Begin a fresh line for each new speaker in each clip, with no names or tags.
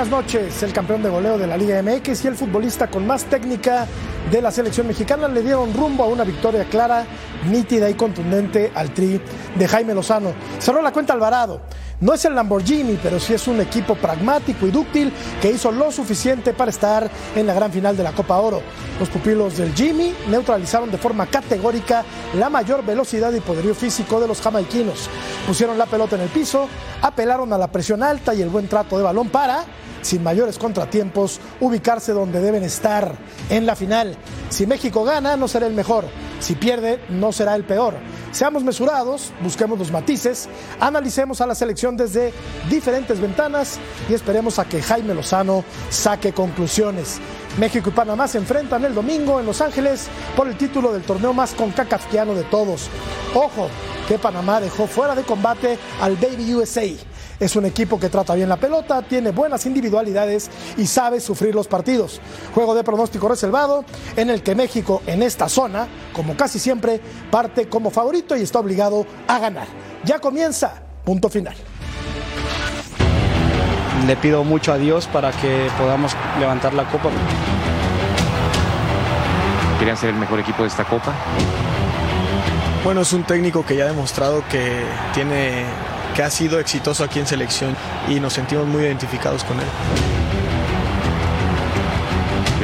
Buenas noches, el campeón de goleo de la Liga MX y el futbolista con más técnica de la selección mexicana le dieron rumbo a una victoria clara, nítida y contundente al tri de Jaime Lozano. Cerró la cuenta Alvarado. No es el Lamborghini, pero sí es un equipo pragmático y dúctil que hizo lo suficiente para estar en la gran final de la Copa Oro. Los pupilos del Jimmy neutralizaron de forma categórica la mayor velocidad y poderío físico de los jamaiquinos. Pusieron la pelota en el piso, apelaron a la presión alta y el buen trato de balón para sin mayores contratiempos, ubicarse donde deben estar en la final. Si México gana, no será el mejor. Si pierde, no será el peor. Seamos mesurados, busquemos los matices, analicemos a la selección desde diferentes ventanas y esperemos a que Jaime Lozano saque conclusiones. México y Panamá se enfrentan el domingo en Los Ángeles por el título del torneo más concacafquiano de todos. Ojo, que Panamá dejó fuera de combate al Baby USA. Es un equipo que trata bien la pelota, tiene buenas individualidades y sabe sufrir los partidos. Juego de pronóstico reservado en el que México en esta zona, como casi siempre, parte como favorito y está obligado a ganar. Ya comienza, punto final.
Le pido mucho a Dios para que podamos levantar la copa.
Querían ser el mejor equipo de esta copa.
Bueno, es un técnico que ya ha demostrado que tiene que ha sido exitoso aquí en selección y nos sentimos muy identificados con él.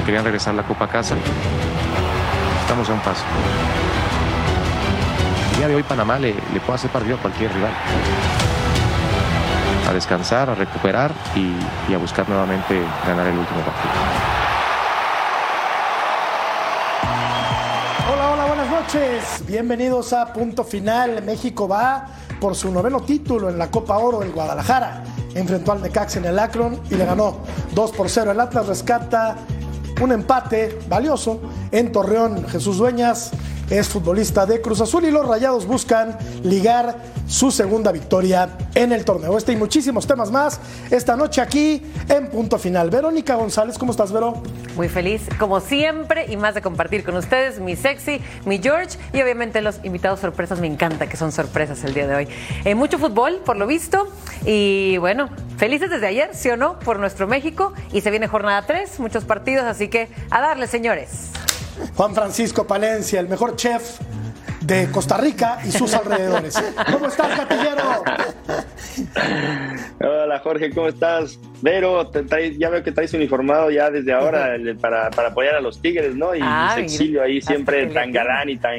Querían regresar la copa casa. Estamos a un paso. El día de hoy Panamá le, le puede hacer partido a cualquier rival. A descansar, a recuperar y a buscar nuevamente ganar el último partido.
Noches. Bienvenidos a Punto Final. México va por su noveno título en la Copa Oro en Guadalajara. Enfrentó al Necaxa en el Akron y le ganó 2 por 0. El Atlas rescata un empate valioso en Torreón. Jesús Dueñas es futbolista de Cruz Azul y los Rayados buscan ligar su segunda victoria en el torneo. Este y muchísimos temas más esta noche aquí en Punto Final. Verónica González, ¿cómo estás, Vero?
Muy feliz, como siempre, y más de compartir con ustedes mi sexy, mi George y obviamente los invitados sorpresas. Me encanta que son sorpresas el día de hoy. Eh, mucho fútbol, por lo visto, y bueno, felices desde ayer, sí o no, por nuestro México. Y se viene jornada 3, muchos partidos, así que a darle, señores.
Juan Francisco Palencia, el mejor chef de Costa Rica y sus alrededores. ¿Cómo estás, Catillero?
Hola, Jorge, ¿cómo estás? Vero, te traes- ya veo que traes uniformado ya desde ahora el- para, para apoyar a los Tigres, ¿no? Y
Ah,
se
mira.
exilio ahí siempre
Hasta que
tan galán y tan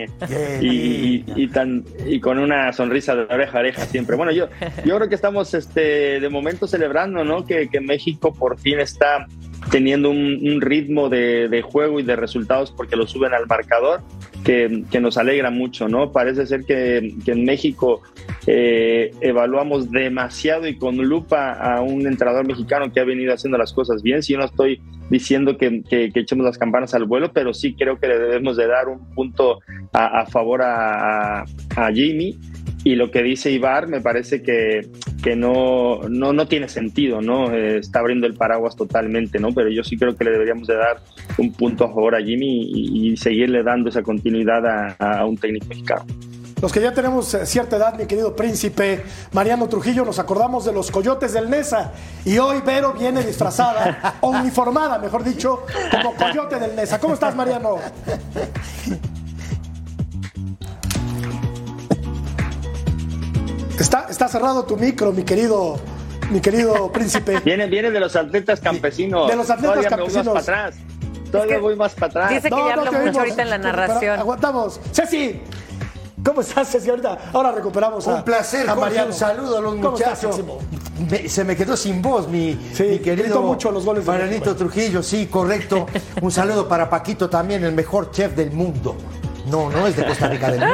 y, y- y tan y con una sonrisa de oreja a oreja siempre. Bueno, yo yo creo que estamos este de momento celebrando, ¿no? Que, que México por fin está teniendo un, un ritmo de, juego y de resultados porque lo suben al marcador que, nos alegra mucho, ¿no? Parece ser que, en México eh, evaluamos demasiado y con lupa a un entrenador mexicano que ha venido haciendo las cosas bien. Si yo no estoy diciendo que, echemos las campanas al vuelo, pero sí creo que le debemos de dar un punto a, favor a- a Jimmy. Y lo que dice Ibar me parece que, que no, no, no tiene sentido, ¿no? Eh, está abriendo el paraguas totalmente, ¿no? Pero yo sí creo que le deberíamos de dar un punto a favor a Jimmy y, y seguirle dando esa continuidad a, a un técnico mexicano.
Los que ya tenemos eh, cierta edad, mi querido príncipe Mariano Trujillo, nos acordamos de los coyotes del Nesa. Y hoy Vero viene disfrazada, o uniformada, mejor dicho, como coyote del Nesa. ¿Cómo estás, Mariano? Está, está cerrado tu micro, mi querido, mi querido príncipe.
Viene, viene de los atletas campesinos.
De los atletas
Todavía
campesinos.
me voy más para atrás. Todavía
que
voy más para atrás.
dice que ya habló
te
mucho
oímos.
ahorita en la
Pero
narración.
aguantamos. Ceci, ¿Cómo estás, Ceci? Ahorita, ahora recuperamos a
Un placer,
a
Jorge, un saludo a los
¿Cómo estás,
muchachos. Me- se me quedó sin voz mi,
Sí,
mi
gritó
querido
mucho los goles de
Marianito
México.
Trujillo, sí, correcto. Un saludo para Paquito también, el mejor chef del mundo. No, no es de Costa Rica del mundo.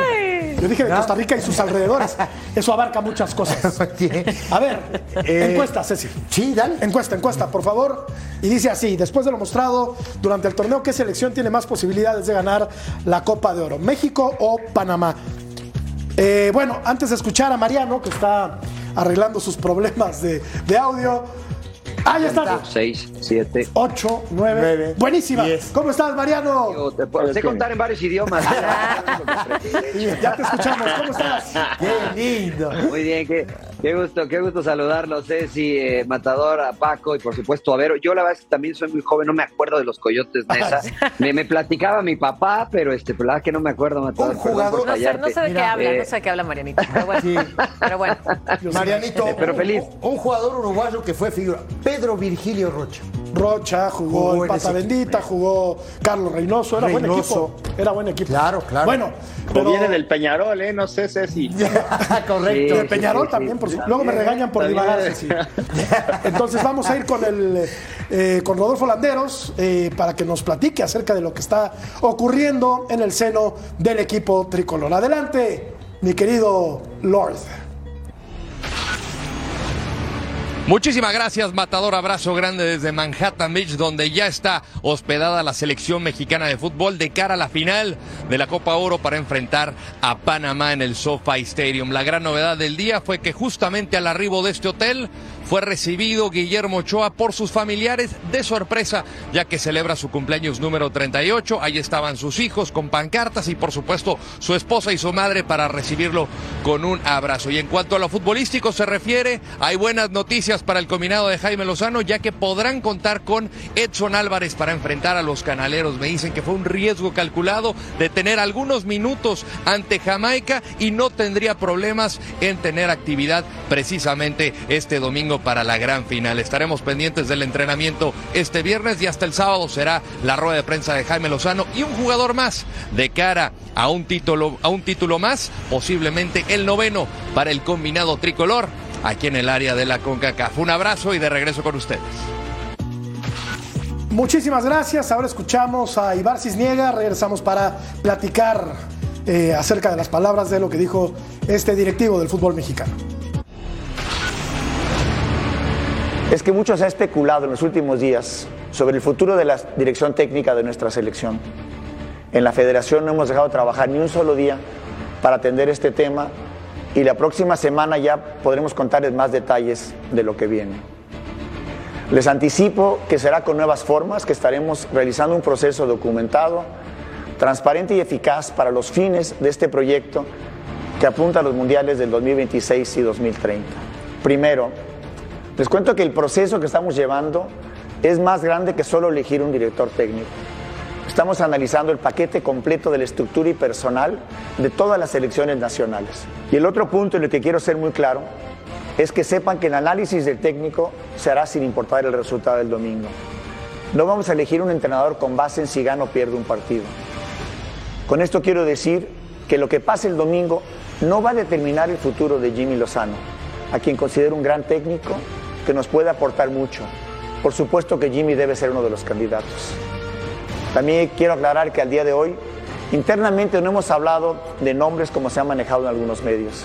Yo dije de
¿No?
Costa Rica y sus alrededores. Eso abarca muchas cosas. A ver,
Eh,
encuesta, Ceci.
Sí, dale.
Encuesta, encuesta, por favor. Y dice así, después de lo mostrado durante el torneo, ¿qué selección tiene más posibilidades de ganar la Copa de Oro? ¿México o Panamá? Eh, bueno, antes de escuchar a Mariano, que está arreglando sus problemas de, de audio. Ah, ya está.
6, 7.
8, 9.
Nueve,
Buenísima.
diez.
¿Cómo estás, Mariano?
Sé contar en varios idiomas.
Ya te escuchamos. ¿Cómo estás?
Qué lindo.
Muy bien, qué, qué gusto, qué gusto saludarlos, Ceci, eh, Matador, a Paco y por supuesto a Vero. Yo la verdad es que también soy muy joven, no me acuerdo de los coyotes Nesa. Me, me platicaba mi papá, pero este, la verdad es que no me acuerdo, Matador.
Un jugador-
No sé, no
fallarte.
sé de qué habla,
eh,
no sé de qué habla Marianito. Pero bueno.
Sí.
Pero bueno.
Marianito,
Eh, pero feliz.
Un, un jugador uruguayo que fue figura. Pedro Virgilio Rocha.
Rocha, jugó
en
Pata Bendita, jugó Carlos Reynoso, era buen
Reynoso.
equipo. Era buen equipo.
Claro, claro.
Bueno,
O
pero
viene del Peñarol, ¿eh? No sé, Ceci.
correcto.
de
Sí,
Peñarol
sí,
también,
sí,
por luego me regañan por divagar.
bien.
sí. Entonces vamos a ir con el eh, con Rodolfo Landeros eh, para que nos platique acerca de lo que está ocurriendo en el seno del equipo tricolor. Adelante, mi querido Lord.
Muchísimas gracias, Matador. Abrazo grande desde Manhattan Beach, donde ya está hospedada la selección mexicana de fútbol de cara a la final de la Copa Oro para enfrentar a Panamá en el SoFi Stadium. La gran novedad del día fue que justamente al arribo de este hotel fue recibido Guillermo Ochoa por sus familiares de sorpresa, ya que celebra su cumpleaños número 38. Ahí estaban sus hijos con pancartas y por supuesto su esposa y su madre para recibirlo con un abrazo. Y en cuanto a lo futbolístico se refiere, hay buenas noticias para el combinado de Jaime Lozano, ya que podrán contar con Edson Álvarez para enfrentar a los canaleros. Me dicen que fue un riesgo calculado de tener algunos minutos ante Jamaica y no tendría problemas en tener actividad precisamente este domingo para la gran final. Estaremos pendientes del entrenamiento este viernes y hasta el sábado será la rueda de prensa de Jaime Lozano y un jugador más de cara a un título, a un título más, posiblemente el noveno para el combinado tricolor aquí en el área de la CONCACAF. Un abrazo y de regreso con ustedes.
Muchísimas gracias. Ahora escuchamos a Ibar Cisniega. Regresamos para platicar eh, acerca de las palabras de lo que dijo este directivo del fútbol mexicano.
Es que mucho se ha especulado en los últimos días sobre el futuro de la dirección técnica de nuestra selección. En la federación no hemos dejado de trabajar ni un solo día para atender este tema y la próxima semana ya podremos contarles más detalles de lo que viene. Les anticipo que será con nuevas formas, que estaremos realizando un proceso documentado, transparente y eficaz para los fines de este proyecto que apunta a los mundiales del 2026 y 2030. Primero, les cuento que el proceso que estamos llevando es más grande que solo elegir un director técnico. Estamos analizando el paquete completo de la estructura y personal de todas las selecciones nacionales. Y el otro punto en el que quiero ser muy claro es que sepan que el análisis del técnico se hará sin importar el resultado del domingo. No vamos a elegir un entrenador con base en si gana o pierde un partido. Con esto quiero decir que lo que pase el domingo no va a determinar el futuro de Jimmy Lozano, a quien considero un gran técnico que nos puede aportar mucho. Por supuesto que Jimmy debe ser uno de los candidatos. También quiero aclarar que al día de hoy, internamente no hemos hablado de nombres como se ha manejado en algunos medios.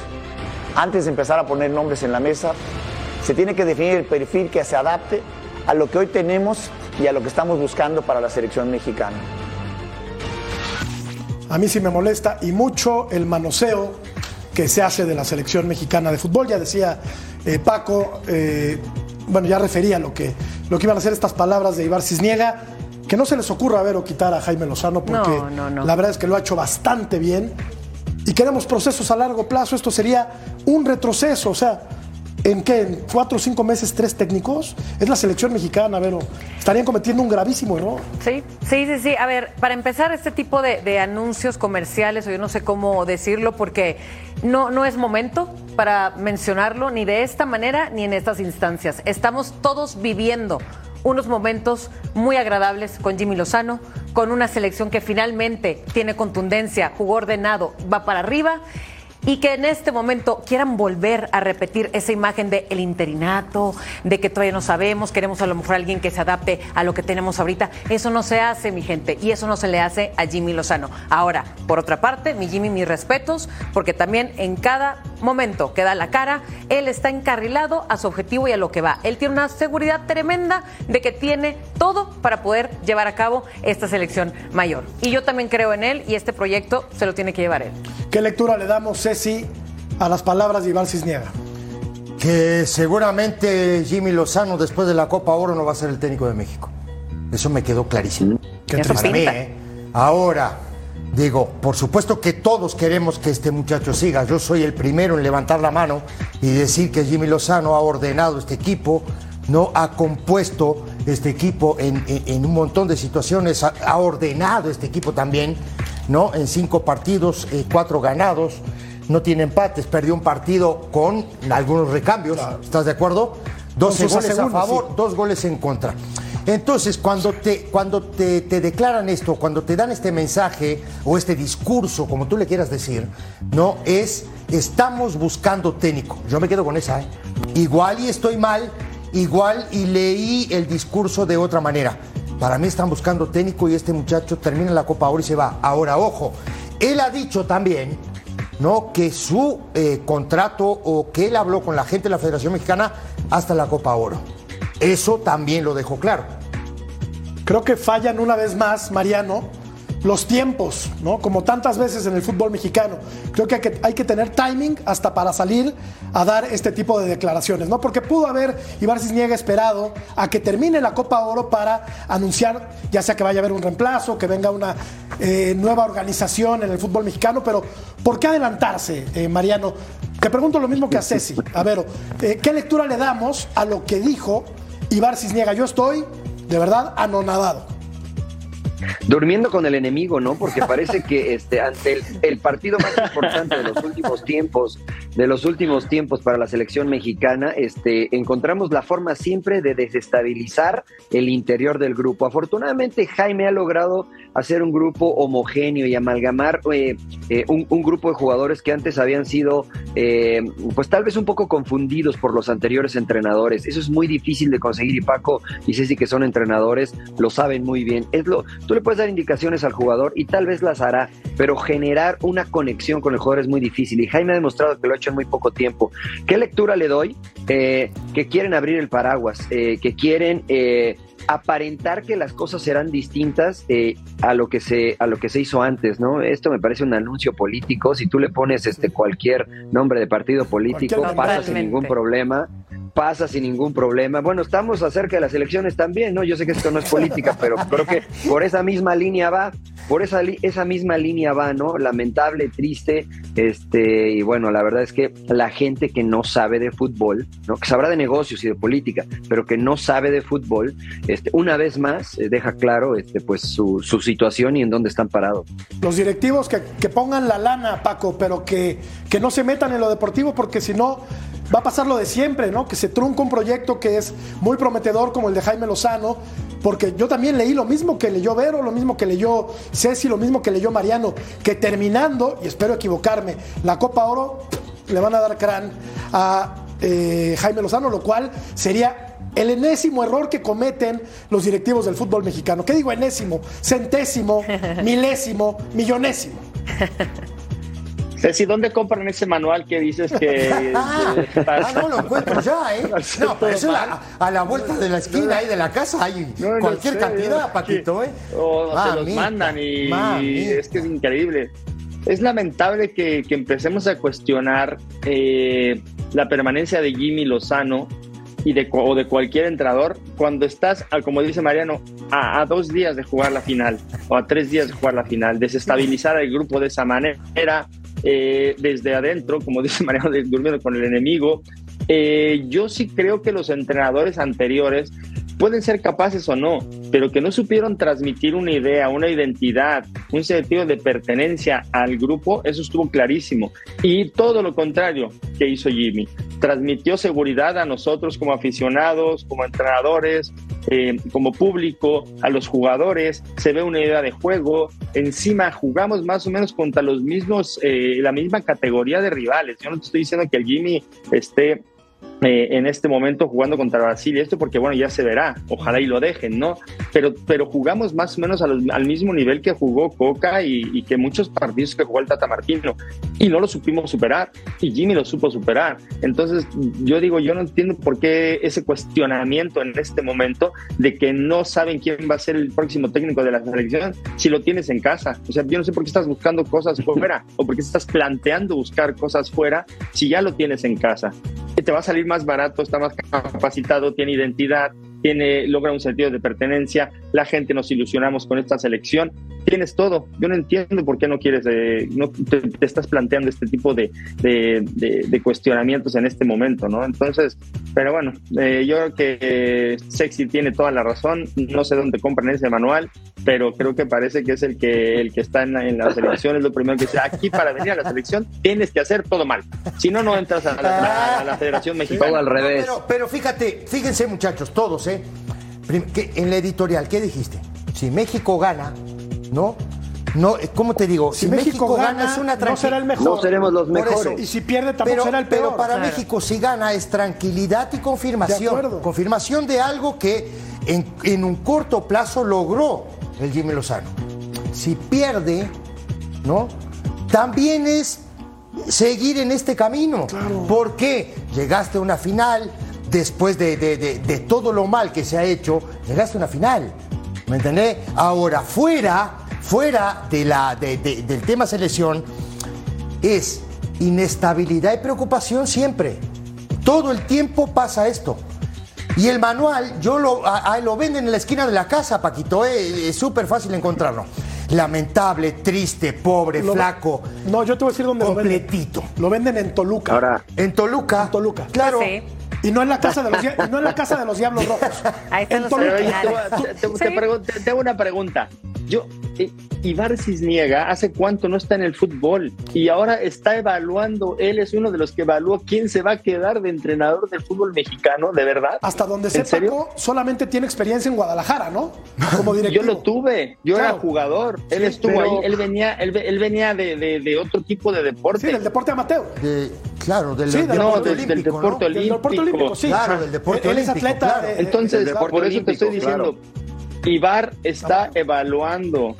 Antes de empezar a poner nombres en la mesa, se tiene que definir el perfil que se adapte a lo que hoy tenemos y a lo que estamos buscando para la selección mexicana.
A mí sí me molesta y mucho el manoseo que se hace de la selección mexicana de fútbol. Ya decía eh, Paco, eh, bueno, ya refería lo que, lo que iban a ser estas palabras de Ibar Cisniega. Que no se les ocurra ver o quitar a Jaime Lozano porque
No, no, no.
la verdad es que lo ha hecho bastante bien. Y queremos procesos a largo plazo. Esto sería un retroceso. O sea, ¿en qué? ¿En cuatro o cinco meses, tres técnicos? Es la selección mexicana, Vero. Estarían cometiendo un gravísimo error.
Sí, sí, sí, sí. A ver, para empezar, este tipo de, anuncios comerciales, o yo no sé cómo decirlo, porque no, no es momento para mencionarlo ni de esta manera ni en estas instancias. Estamos todos viviendo unos momentos muy agradables con Jimmy Lozano, con una selección que finalmente tiene contundencia, jugó ordenado, va para arriba y que en este momento quieran volver a repetir esa imagen de el interinato, de que todavía no sabemos, queremos a lo mejor alguien que se adapte a lo que tenemos ahorita. Eso no se hace, mi gente, y eso no se le hace a Jimmy Lozano. Ahora, por otra parte, mi Jimmy, mis respetos, porque también en cada momento que da la cara, él está encarrilado a su objetivo y a lo que va. Él tiene una seguridad tremenda de que tiene todo para poder llevar a cabo esta selección mayor. Y yo también creo en él y este proyecto se lo tiene que llevar él.
¿Qué lectura le damos, Ceci, a las palabras de Iván Cisniega?
Que seguramente Jimmy Lozano después de la Copa Oro no va a ser el técnico de México. Eso me quedó clarísimo.
Qué
Para mí, ¿eh? Ahora, digo, por supuesto que todos queremos que este muchacho siga. Yo soy el primero en levantar la mano y decir que Jimmy Lozano ha ordenado este equipo, no ha compuesto este equipo en, en- en un montón de situaciones, ha, ha ordenado este equipo también, ¿no? En cinco partidos, eh, cuatro ganados, no tiene empates, perdió un partido con algunos recambios, ¿estás de acuerdo? 12
sus
goles a favor,
sí.
dos goles en contra. Entonces, cuando te, cuando te, te declaran esto, cuando te dan este mensaje o este discurso, como tú le quieras decir, no es estamos buscando técnico. Yo me quedo con esa, ¿eh? Igual y estoy mal, igual y leí el discurso de otra manera. Para mí están buscando técnico y este muchacho termina la Copa Oro y se va. Ahora, ojo, él ha dicho también ¿no? que su eh, contrato o que él habló con la gente de la Federación Mexicana hasta la Copa Oro. Eso también lo dejó claro.
Creo que fallan una vez más, Mariano, los tiempos, ¿no? Como tantas veces en el fútbol mexicano. Creo que hay, que tener timing hasta para salir a dar este tipo de declaraciones, ¿no? Porque pudo haber Ibar Cisniega esperado a que termine la Copa Oro para anunciar, ya sea que vaya a haber un reemplazo, que venga una eh, nueva organización en el fútbol mexicano, pero ¿por qué adelantarse, eh, Mariano? Te pregunto lo mismo que a Ceci. A ver, eh, ¿qué lectura le damos a lo que dijo Ibar Cisniega? Yo estoy, de verdad, anonadado.
Durmiendo con el enemigo, ¿no? Porque parece que este, ante el, partido más importante de los últimos tiempos, de los últimos tiempos para la selección mexicana, este, encontramos la forma siempre de desestabilizar el interior del grupo. Afortunadamente, Jaime ha logrado hacer un grupo homogéneo y amalgamar eh, eh, un, un grupo de jugadores que antes habían sido, eh, pues tal vez un poco confundidos por los anteriores entrenadores. Eso es muy difícil de conseguir y Paco y Ceci, que son entrenadores, lo saben muy bien. Es lo, tú le puedes dar indicaciones al jugador y tal vez las hará, pero generar una conexión con el jugador es muy difícil y Jaime ha demostrado que lo ha hecho en muy poco tiempo. ¿Qué lectura le doy? Eh, que quieren abrir el paraguas, eh, que quieren eh, aparentar que las cosas serán distintas eh, a lo que se a lo que se hizo antes, ¿no? Esto me parece un anuncio político. Si tú le pones este cualquier nombre de partido político, pasa sin ningún problema pasa sin ningún problema. Bueno, estamos acerca de las elecciones también, ¿no? Yo sé que esto no es política, pero creo que por esa misma línea va, por esa, esa misma línea va, ¿no? Lamentable, triste, este, y bueno, la verdad es que la gente que no sabe de fútbol, ¿no? Que sabrá de negocios y de política, pero que no sabe de fútbol, este, una vez más eh, deja claro, este, pues su, su situación y en dónde están parados.
Los directivos que, que pongan la lana, Paco, pero que, que no se metan en lo deportivo, porque si no, va a pasar lo de siempre, ¿no? Que se trunca un proyecto que es muy prometedor, como el de Jaime Lozano, porque yo también leí lo mismo que leyó Vero, lo mismo que leyó Ceci, lo mismo que leyó Mariano, que terminando, y espero equivocarme, la Copa Oro le van a dar crán a eh, Jaime Lozano, lo cual sería el enésimo error que cometen los directivos del fútbol mexicano. ¿Qué digo enésimo? Centésimo, milésimo, millonésimo.
Ceci, ¿dónde compran ese manual que dices que...
Ah, ah, no lo encuentro ya, ¿eh? No, pero eso a, la vuelta de la esquina ahí de la casa hay
No, no
cualquier
sé,
cantidad. Paquito, ¿eh?
O se los
Mamita,
mandan y
mamita.
es que es increíble. Es lamentable que, que empecemos a cuestionar eh, la permanencia de Jimmy Lozano y de, o de cualquier entrenador cuando estás, a- como dice Mariano, a, a dos días de jugar la final o a tres días de jugar la final. Desestabilizar al grupo de esa manera, eh, desde adentro, como dice Mariano, durmiendo con el enemigo. Eh, yo sí creo que los entrenadores anteriores pueden ser capaces o no, pero que no supieron transmitir una idea, una identidad, un sentido de pertenencia al grupo, eso estuvo clarísimo. Y todo lo contrario que hizo Jimmy. Transmitió seguridad a nosotros como aficionados, como entrenadores, eh, como público, a los jugadores, se ve una idea de juego. Encima jugamos más o menos contra los mismos, eh, la misma categoría de rivales. Yo no te estoy diciendo que el Jimmy esté eh, en este momento jugando contra Brasil y esto porque bueno ya se verá. Ojalá y lo dejen no pero pero jugamos más o menos al mismo nivel que jugó Coca y, que muchos partidos que jugó el Tata Martino. Y no lo supimos superar y Jimmy lo supo superar. Entonces yo digo yo no entiendo por qué ese cuestionamiento en este momento de que no saben quién va a ser el próximo técnico de la selección si lo tienes en casa. O sea yo no sé por qué estás buscando cosas fuera o por qué estás planteando buscar cosas fuera si ya lo tienes en casa. Te va a salir más barato, está más capacitado, tiene identidad, tiene, logra un sentido de pertenencia, la gente nos ilusionamos con esta selección, tienes todo. Yo no entiendo por qué no quieres, eh, no te, estás planteando este tipo de, de, cuestionamientos en este momento, ¿no? Entonces, pero bueno, eh, yo creo que Sexy tiene toda la razón, no sé dónde compran ese manual, pero creo que parece que es el que, el que está en la, selección, es lo primero que dice, aquí para venir a la selección tienes que hacer todo mal, si no, no entras a la, Federación Mexicana.
Todo al revés.
pero, pero fíjate, fíjense muchachos, todos, ¿eh? En la editorial, ¿qué dijiste? Si México gana, ¿no? No, ¿cómo te digo?
Si, México, gana, es una
no será el mejor. No seremos los mejores.
y si pierde tampoco será el peor.
Pero para México si gana es tranquilidad y confirmación. confirmación de algo que en, en, un corto plazo logró el Jimmy Lozano. Si pierde, ¿no? También es seguir en este camino. Claro. ¿Por qué? Llegaste a una final, después de, todo lo mal que se ha hecho, llegaste a una final. ¿Me entendés? Ahora, fuera, fuera de la, del tema selección, es inestabilidad y preocupación siempre. Todo el tiempo pasa esto. Y el manual, yo lo, lo venden en la esquina de la casa, Paquito, eh, es súper fácil encontrarlo. Lamentable, triste, pobre, flaco.
No, yo te voy a decir dónde
completito.
lo venden. Lo venden en Toluca.
Ahora, en Toluca.
En Toluca.
Claro.
Y no en la casa de los, no en la casa de los Diablos Rojos.
Ahí están los
te, te, una pregunta. Yo, eh, Ibar Cisniega, ¿hace cuánto no está en el fútbol? Y ahora está evaluando, él es uno de los que evaluó quién se va a quedar de entrenador del fútbol mexicano, ¿de verdad?
Hasta donde se Paco, solamente tiene experiencia en Guadalajara, ¿no?
Como directivo. yo lo tuve, yo era jugador, él estuvo ahí, él venía, él, venía de, de, otro tipo de deporte.
Sí, del deporte amateur.
Claro, del,
sí, del, deporte, olímpico, del deporte olímpico.
sí.
Claro, del deporte
él, es atleta.
Entonces, por eso te estoy diciendo, Ibar está evaluando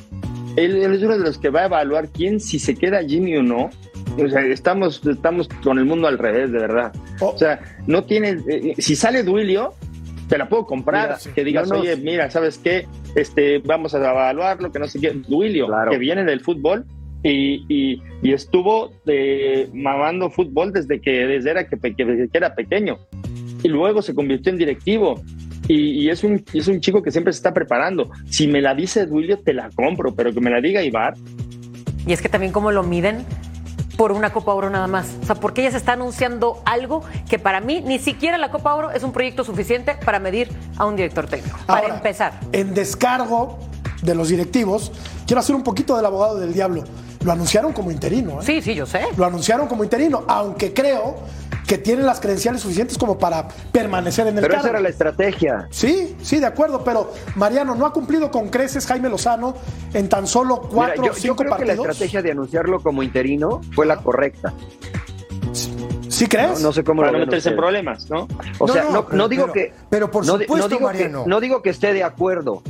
él, es uno de los que va a evaluar quién, si se queda Jimmy o no. O sea, estamos, estamos con el mundo al revés, de verdad. Oh. O sea, no tiene. Eh, si sale Duilio, te la puedo comprar. que digas, oye, mira, ¿sabes qué? Este, vamos a evaluarlo, que no sé qué. Duilio, que viene del fútbol y, y, estuvo eh, mamando fútbol desde que, desde era que, que era pequeño. Y luego se convirtió en directivo y, es, un, es un chico que siempre se está preparando. Si me la dice Duilio, te la compro, pero que me la diga Ibar.
Y es que también cómo lo miden por una Copa Oro nada más. O sea, porque ella se está anunciando algo que para mí ni siquiera la Copa Oro es un proyecto suficiente para medir a un director técnico. Para empezar.
En descargo de los directivos, quiero hacer un poquito del abogado del diablo. Lo anunciaron como interino. ¿eh?
Sí, sí, yo sé.
Lo anunciaron como interino, aunque creo que tiene las credenciales suficientes como para permanecer en el
pero
cargo.
Pero esa era la estrategia.
Sí, sí, de acuerdo, pero Mariano, no ha cumplido con creces Jaime Lozano en tan solo cuatro o cinco yo creo
que la estrategia de anunciarlo como interino fue la correcta.
¿Sí crees?
No, sé cómo
Para no meterse en problemas, ¿no?
O sea, no, digo que.
Pero por supuesto,
digo
Mariano.
Que, no digo que esté de acuerdo.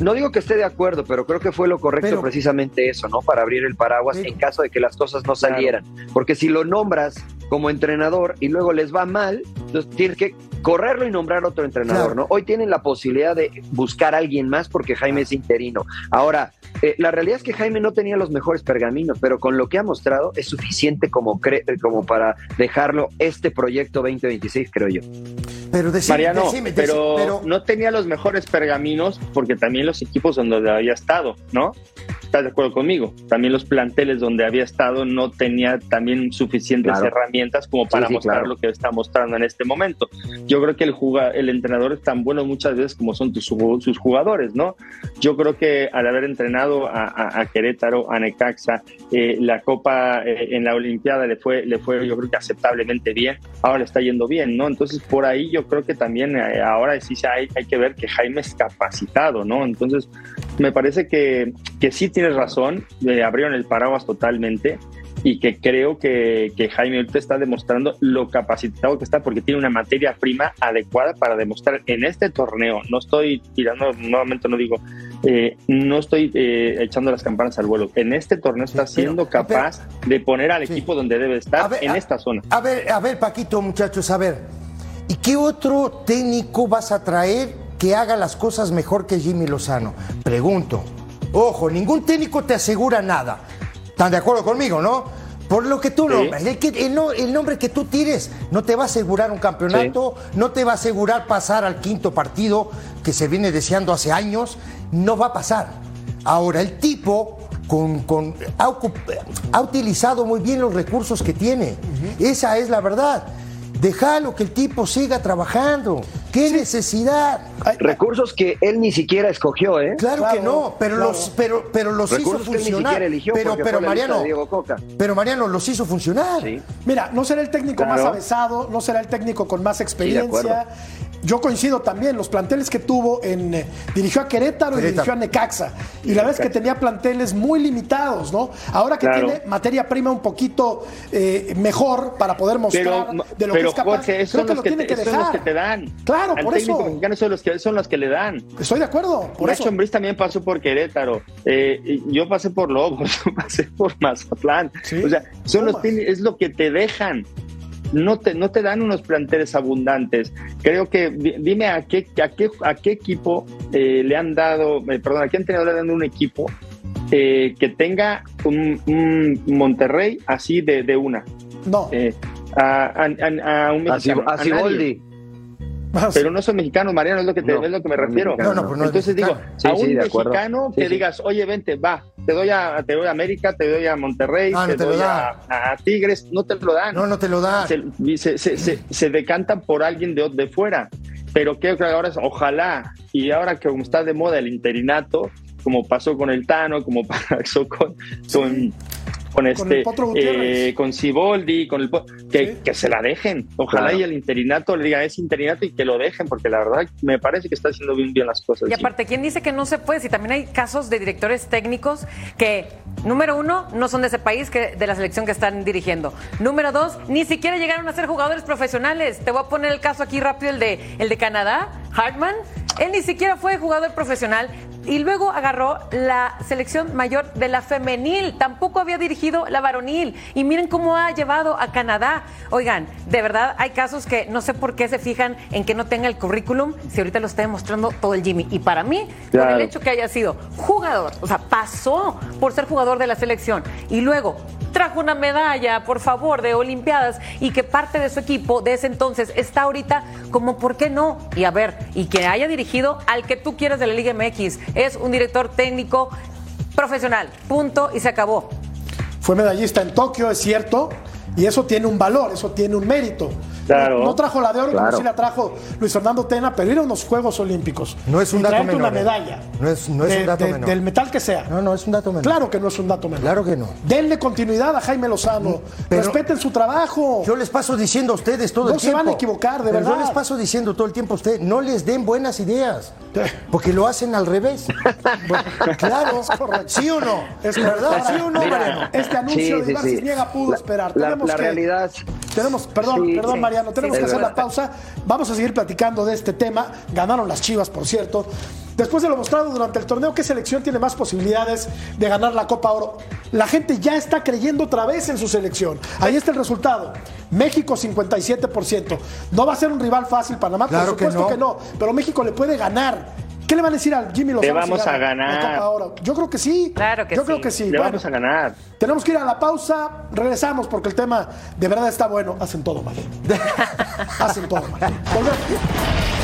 No digo que esté de acuerdo, pero creo que fue lo correcto precisamente eso, ¿no? Para abrir el paraguas en caso de que las cosas no salieran. Porque si lo nombras como entrenador y luego les va mal, entonces tienes que correrlo y nombrar otro entrenador, ¿no? Hoy tienen la posibilidad de buscar a alguien más porque Jaime es interino. Ahora, eh, la realidad es que Jaime no tenía los mejores pergaminos, pero con lo que ha mostrado es suficiente como, como para dejarlo este proyecto 2026, creo yo.
Pero Mariano, pero, no tenía los mejores pergaminos porque también los equipos donde había estado, ¿no? ¿Estás de acuerdo conmigo? También los planteles donde había estado no tenía también suficientes herramientas como para mostrar lo que está mostrando en este este momento. Yo creo que el, el entrenador es tan bueno muchas veces como son tus, sus jugadores, ¿no? Yo creo que al haber entrenado a, Querétaro, a Necaxa, eh, la Copa eh, en la Olimpiada le fue, le fue, yo creo que aceptablemente bien, ahora le está yendo bien, ¿no? Entonces, por ahí yo creo que también eh, ahora sí hay, hay que ver que Jaime es capacitado, ¿no? Entonces, me parece que, que sí tienes razón, le abrieron el paraguas totalmente y que creo que, que Jaime ahorita está demostrando lo capacitado que está porque tiene una materia prima adecuada para demostrar en este torneo. No estoy tirando, nuevamente no digo, eh, no estoy eh, echando las campanas al vuelo. En este torneo está siendo capaz de poner al equipo donde debe estar en esta zona.
A ver, a ver, Paquito, muchachos, a ver. ¿Y qué otro técnico vas a traer que haga las cosas mejor que Jimmy Lozano? Pregunto. Ojo, ningún técnico te asegura nada. ¿Están de acuerdo conmigo, no? Por lo que tú nombras, el, nombre que tú tires no te va a asegurar un campeonato, no te va a asegurar pasar al quinto partido que se viene deseando hace años, no va a pasar. Ahora, el tipo con, ha, utilizado muy bien los recursos que tiene, esa es la verdad. Déjalo que el tipo siga trabajando. ¿Qué necesidad?
Recursos que él ni siquiera escogió, ¿eh?
Claro, que no, pero los, pero, pero los hizo funcionar. pero, pero Mariano, pero Mariano los hizo funcionar.
Mira, no será el técnico más avesado, no será el técnico con más experiencia. Yo coincido también, los planteles que tuvo en. Eh, dirigió a Querétaro, y dirigió a Necaxa. Y la vez que tenía planteles muy limitados, ¿no? Ahora que tiene materia prima un poquito eh, mejor para poder mostrar de lo que es capaz.
Jorge, creo que lo tiene que, dejar. Los que te dan.
Claro,
Al
por
técnico
eso.
mexicano son los, que, son los que le dan.
Estoy de acuerdo. Por
Nacho Ambriz también pasó por Querétaro. Eh, yo pasé por Lobos, pasé por Mazatlán. O sea, son los, es lo que te dejan no te, no te dan unos planteles abundantes. Creo que, dime a qué, a qué, a qué equipo eh, le han dado, eh, perdón, a qué entrenador le han dado un equipo eh, que tenga un, Monterrey así de, de una.
No.
A, a, un mexicano. A, pero no son mexicanos, Mariano, es lo que, te, es lo que me refiero.
No, no,
Entonces digo, a un mexicano que digas, oye, vente, va, te doy a, te doy a América, te doy a Monterrey, ah, te, doy a, Tigres, no te lo dan.
No, no te lo dan.
Se, se, se, decantan por alguien de, de fuera. Pero creo que ahora, ojalá, y ahora que como está de moda el interinato, como pasó con el Tano, como pasó con, con con este eh, con Ciboldi, con el que, que se la dejen. Ojalá y el interinato le diga es interinato y que lo dejen, porque la verdad me parece que está haciendo bien, bien las cosas.
Y aparte, ¿quién dice que no se puede? Si también hay casos de directores técnicos que, número uno, no son de ese país, que de la selección que están dirigiendo. Número dos, ni siquiera llegaron a ser jugadores profesionales. Te voy a poner el caso aquí rápido, el de, el de Canadá, Hartman. Él ni siquiera fue jugador profesional y luego agarró la selección mayor de la femenil. Tampoco había dirigido la varonil. Y miren cómo ha llevado a Canadá. Oigan, de verdad hay casos que no sé por qué se fijan en que no tenga el currículum si ahorita lo está demostrando todo el Jimmy. Y para mí, por el hecho que haya sido jugador, o sea, pasó por ser jugador de la selección y luego trajo una medalla, por favor, de Olimpiadas y que parte de su equipo de ese entonces está ahorita como, ¿por qué no? Y a ver, y que haya dirigido al que tú quieras de la Liga MX. Es un director técnico profesional, punto, y se acabó.
Fue medallista en Tokio, es cierto, y eso tiene un valor, eso tiene un mérito. No, trajo la de oro como si la trajo Luis Fernando Tena, pero eran unos Juegos Olímpicos.
No es un dato menor.
una ¿eh? medalla.
No es, no es un dato menor.
Del metal que sea.
No, no es un dato menor.
Claro que no es un dato menor.
Claro que no.
Denle continuidad a Jaime Lozano. Respeten su trabajo.
Yo les paso diciendo a ustedes todo el tiempo.
No se van a equivocar, de verdad.
Yo les paso diciendo todo el tiempo a ustedes, no les den buenas ideas. Porque lo hacen al revés. claro. Es correcto. ¿Sí o no? Es verdad. ¿Sí o no, Mariano?
Este anuncio de Iván Cisniega pudo esperar.
La, tenemos la realidad.
Tenemos, perdón, perdón, Mariano, tenemos que hacer la pausa. Vamos a seguir platicando de este tema. Ganaron las Chivas, por cierto. Después de lo mostrado durante el torneo, ¿qué selección tiene más posibilidades de ganar la Copa Oro? La gente ya está creyendo otra vez en su selección. Ahí está el resultado. México 57%. No va a ser un rival fácil Panamá, por supuesto que no. Pero México le puede ganar. ¿Qué le van a decir al Jimmy Lozano?
Le vamos a ganar.
Yo creo que sí.
Claro que
Yo creo que sí.
Le vamos a ganar.
Tenemos que ir a la pausa. Regresamos porque el tema de verdad está bueno. Hacen todo mal. Hacen todo mal. Volvemos.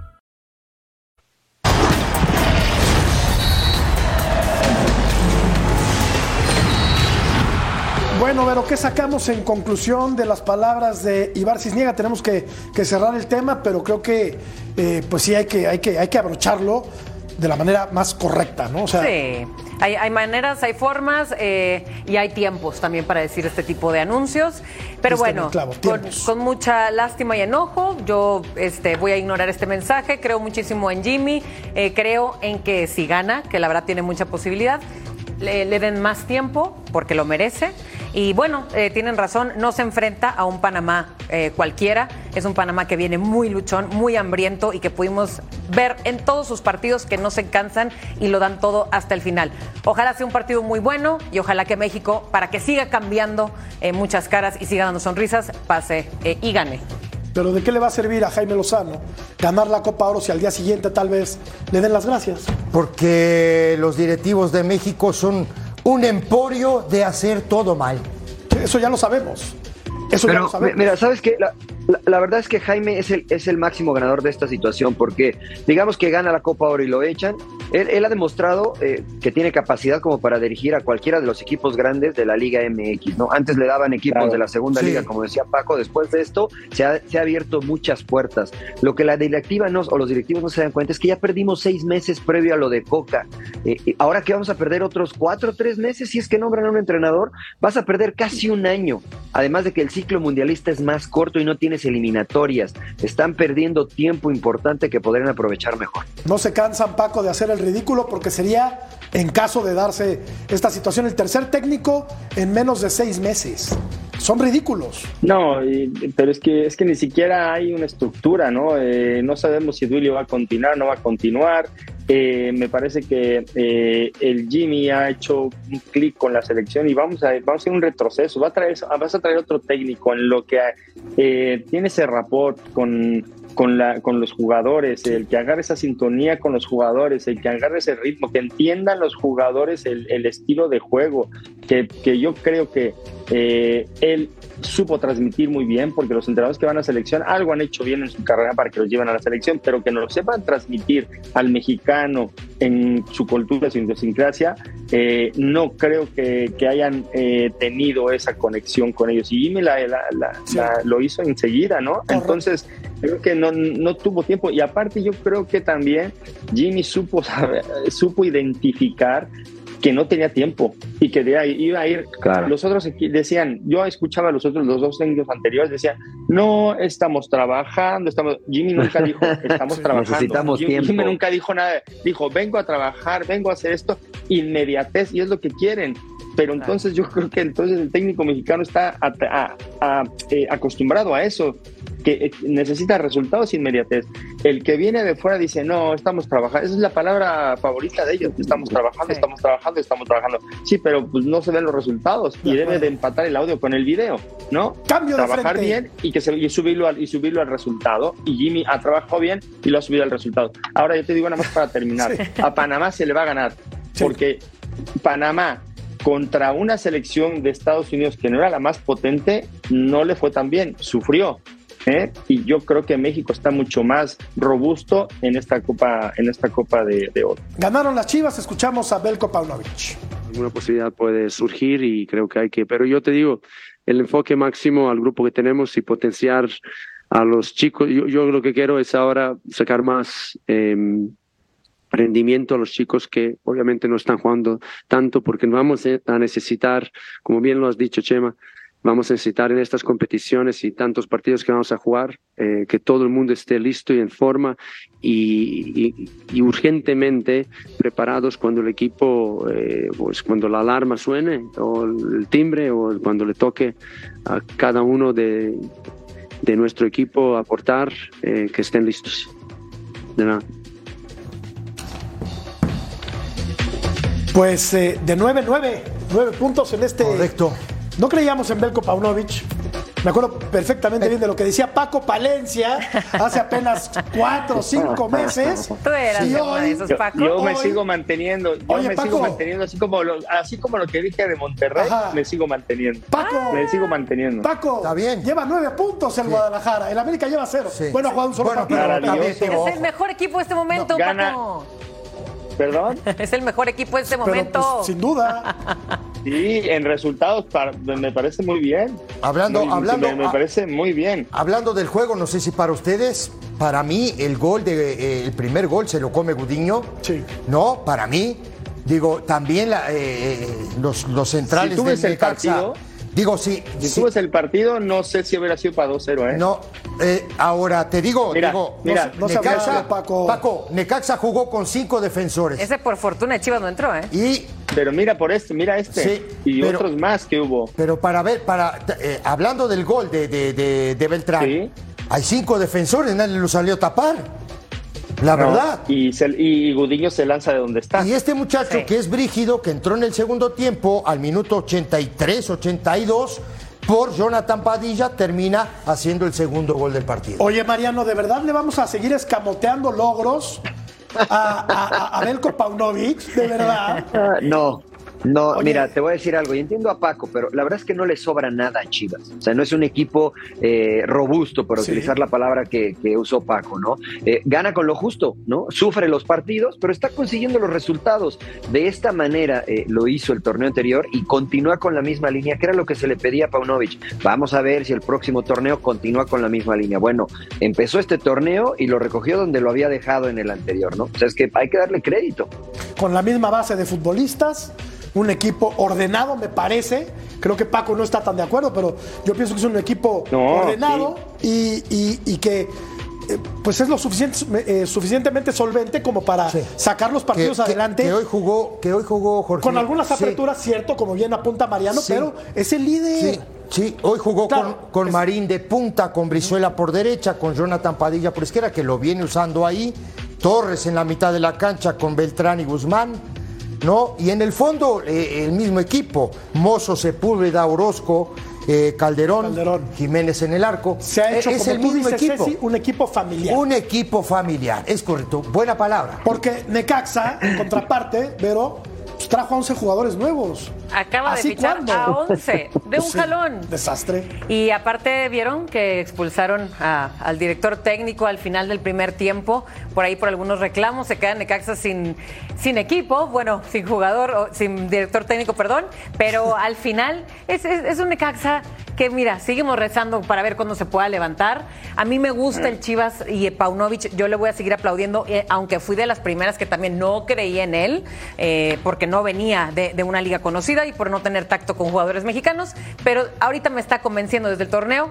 Bueno, Vero, ¿qué sacamos en conclusión de las palabras de Ibar Cisniega? Tenemos que, que cerrar el tema, pero creo que eh, pues sí hay que, hay, que, hay que abrocharlo de la manera más correcta, ¿no? O sea,
sí, hay, hay maneras, hay formas eh, y hay tiempos también para decir este tipo de anuncios. Pero
en
bueno,
clavo,
con, mucha lástima y enojo, yo este, voy a ignorar este mensaje. Creo muchísimo en Jimmy, eh, creo en que si gana, que la verdad tiene mucha posibilidad, le, le den más tiempo porque lo merece. Y bueno, eh, tienen razón, no se enfrenta a un Panamá eh, cualquiera, es un Panamá que viene muy luchón, muy hambriento y que pudimos ver en todos sus partidos que no se cansan y lo dan todo hasta el final. Ojalá sea un partido muy bueno y ojalá que México, para que siga cambiando eh, muchas caras y siga dando sonrisas, pase eh, y gane.
pero ¿de qué le va a servir a Jaime Lozano ganar la Copa Oro si al día siguiente tal vez le den las gracias?
Porque los directivos de México son un emporio de hacer todo mal.
Eso ya lo sabemos. Eso ya
Pero,
lo
mi- mira, ¿sabes qué? La, la- la verdad es que Jaime es el, es el máximo ganador de esta situación porque digamos que gana la Copa Oro y lo echan. Él, él ha demostrado eh, que tiene capacidad como para dirigir a cualquiera de los equipos grandes de la Liga MX, ¿no? Antes le daban equipos
Claro.
de la segunda
Sí.
liga, como decía Paco, después de esto se ha, se ha abierto muchas puertas. Lo que la directiva no, o los directivos no se dan cuenta es que ya perdimos seis meses previo a lo de Coca. Eh, ahora que vamos a perder otros cuatro o tres meses, si es que nombran a un entrenador, vas a perder casi un año. Además de que el ciclo mundialista es más corto y no tienes eliminatorias. Están perdiendo tiempo importante que podrían aprovechar mejor.
No se cansan, Paco, de hacer el ridículo porque sería, en caso de darse esta situación, el tercer técnico en menos de seis meses. Son ridículos.
No, y- pero es que es que ni siquiera hay una estructura, ¿no? Eh, no sabemos si Duilio va a continuar, no va a continuar. Eh, me parece que eh, el Jimmy ha hecho un clic con la selección y vamos a vamos a hacer un retroceso. Va a traer, vas a traer otro técnico en lo que eh, tiene ese rapport con con, la, con los jugadores, el que agarre esa sintonía con los jugadores, el que agarre ese ritmo, que entiendan los jugadores el, el estilo de juego, que, que yo creo que eh, él supo transmitir muy bien, porque los entrenadores que van a selección algo han hecho bien en su carrera para que los lleven a la selección, pero que no lo sepan transmitir al mexicano en su cultura, su idiosincrasia, eh, no creo que, que hayan eh, tenido esa conexión con ellos. Y Jimmy la, la- la- la- lo hizo enseguida, ¿no? Entonces, creo que no, no tuvo tiempo. Y aparte, yo creo que también Jimmy supo, saber- supo identificar que no tenía tiempo y que de ahí iba a ir.
Claro.
Los otros decían, yo escuchaba a los otros, los dos técnicos anteriores, decían, no, estamos trabajando, estamos. Jimmy nunca dijo, estamos trabajando.
Necesitamos
Jimmy,
tiempo.
Jimmy nunca dijo nada, dijo, vengo a trabajar, vengo a hacer esto, inmediatez, y es lo que quieren. Pero entonces yo creo que entonces el técnico mexicano está a- a- a- eh, acostumbrado a eso, que eh, necesita resultados inmediatez. El que viene de fuera dice, no, estamos trabajando. Esa es la palabra favorita de ellos. Estamos trabajando, estamos trabajando, estamos trabajando. Sí, pero pues no se ven los resultados y debe de empatar el audio con el video, ¿no?
Cambio de
Trabajar
frente.
bien y que se, y subirlo al, y subirlo al resultado. Y Jimmy ha trabajado bien y lo ha subido al resultado. Ahora yo te digo nada más para terminar. A Panamá se le va a ganar porque Panamá contra una selección de Estados Unidos que no era la más potente no le fue tan bien, sufrió. ¿Eh? Y yo creo que México está mucho más robusto en esta copa, en esta copa de, de oro.
Ganaron las Chivas, escuchamos a Belko Paunovic.
alguna posibilidad puede surgir y creo que hay que, pero yo te digo, el enfoque máximo al grupo que tenemos y potenciar a los chicos, yo, yo lo que quiero es ahora sacar más eh, rendimiento a los chicos que obviamente no están jugando tanto porque vamos a necesitar, como bien lo has dicho Chema, vamos a necesitar en estas competiciones y tantos partidos que vamos a jugar, eh, que todo el mundo esté listo y en forma y, y- y urgentemente preparados cuando el equipo, eh, pues cuando la alarma suene o el timbre o cuando le toque a cada uno de, de nuestro equipo aportar, eh, que estén listos. De nada.
Pues eh, de 9, 9, 9 puntos en este.
Correcto.
No creíamos en Belko Paunovic. Me acuerdo perfectamente bien de lo que decía Paco Palencia hace apenas cuatro o cinco meses.
Tú eras
Y hoy-
esos, Paco.
yo me
Hoy-
sigo manteniendo, yo
Oye,
me
Paco.
sigo manteniendo así como lo, así como lo que dije de Monterrey,
Ajá.
me sigo manteniendo.
Paco.
Me sigo manteniendo.
Paco,
Está bien.
lleva nueve puntos el Guadalajara. El América lleva cero.
Sí.
Bueno, ha jugado un solo
Bueno,
partido.
Es el mejor equipo de este momento,
Gana.
Paco.
Perdón.
Es el mejor equipo de este
Pero,
momento.
pues, sin duda.
Sí, en resultados para- me parece muy bien.
Hablando-
Muy-
hablando-
me, me
ah.
parece muy bien.
Hablando del juego, no sé si para ustedes, para mí el gol de eh, el primer gol se lo come Gudiño.
Sí.
No, para mí, digo, también la, eh, eh, los, los centrales
Si tú
del
ves el
Necaxa,
partido,
Digo, sí,
Si tú ves el partido, no sé si hubiera sido para 2-0, ¿eh?
no, eh, ahora te digo,
Mira,
digo,
mira,
no
Necaxa,
Paco.
Paco, Necaxa jugó con cinco defensores
Ese por fortuna Chivas no entró, ¿eh?
y
Pero mira por este, mira este.
Sí,
y
pero-
otros más que hubo.
Pero para ver, para eh, hablando del gol de, de, de- de Beltrán,
Sí.
hay cinco defensores, nadie lo salió a tapar. La
No,
verdad.
Y, se- y Gudiño se lanza de donde está.
Y este muchacho
Sí.
que es Brígido, que entró en el segundo tiempo al minuto 83, 82, por Jonathan Padilla, termina haciendo el segundo gol del partido.
Oye, Mariano, ¿de verdad le vamos a seguir escamoteando logros a, a, a- Belko Paunovic? ¿De verdad?
No, no,
Oye.
mira, te voy a decir algo, y entiendo a Paco, pero la verdad es que no le sobra nada a Chivas. O sea, no es un equipo eh, robusto, por
Sí.
utilizar la palabra que, que usó Paco, ¿no? Eh, gana con lo justo, ¿no? Sufre los partidos, pero está consiguiendo los resultados. De esta manera eh, lo hizo el torneo anterior y continúa con la misma línea, que era lo que se le pedía a Paunovic. Vamos a ver si el próximo torneo continúa con la misma línea. Bueno, empezó este torneo y lo recogió donde lo había dejado en el anterior, ¿no? O sea, es que hay que darle crédito.
Con la misma base de futbolistas, un equipo ordenado, me parece. Creo que Paco no está tan de acuerdo, pero yo pienso que es un equipo
No,
ordenado y, y- y que eh, pues es lo suficiente, eh, suficientemente solvente como para
Sí.
sacar los partidos
que,
adelante.
que hoy jugó, que hoy jugó Jorge.
con algunas
Sí,
aperturas, cierto, como bien apunta Mariano,
Sí.
pero es el líder.
Sí, sí, hoy jugó
Claro,
con, con
es-
Marín de punta, con Brizuela por derecha, con Jonathan Padilla por izquierda, que lo viene usando ahí. Torres en la mitad de la cancha con Beltrán y Guzmán. ¿No? Y en el fondo, eh, el mismo equipo: Mozo, Sepúlveda, Orozco, eh, Calderón,
Calderón.
Jiménez en el arco.
Se ha hecho,
Eh, es
como
el
tú
mismo
dices,
equipo.
Ceci, un equipo familiar.
Un equipo familiar, es correcto. Buena palabra.
Porque Necaxa, en contraparte, pero trajo a 11 jugadores nuevos.
Acaba de
¿Así
fichar
cuándo?
a 11 de un
Sí,
jalón.
Desastre.
Y aparte vieron que expulsaron a- al director técnico al final del primer tiempo, por ahí por algunos reclamos, se queda Necaxa sin, sin equipo, bueno, sin jugador, sin director técnico, perdón, pero al final es, es- es un Necaxa que mira, seguimos rezando para ver cuándo se pueda levantar. A mí me gusta el Chivas y Paunovic, yo le voy a seguir aplaudiendo, eh, aunque fui de las primeras que también no creí en él, eh, porque no venía de, de una liga conocida y por no tener tacto con jugadores mexicanos, pero ahorita me está convenciendo desde el torneo.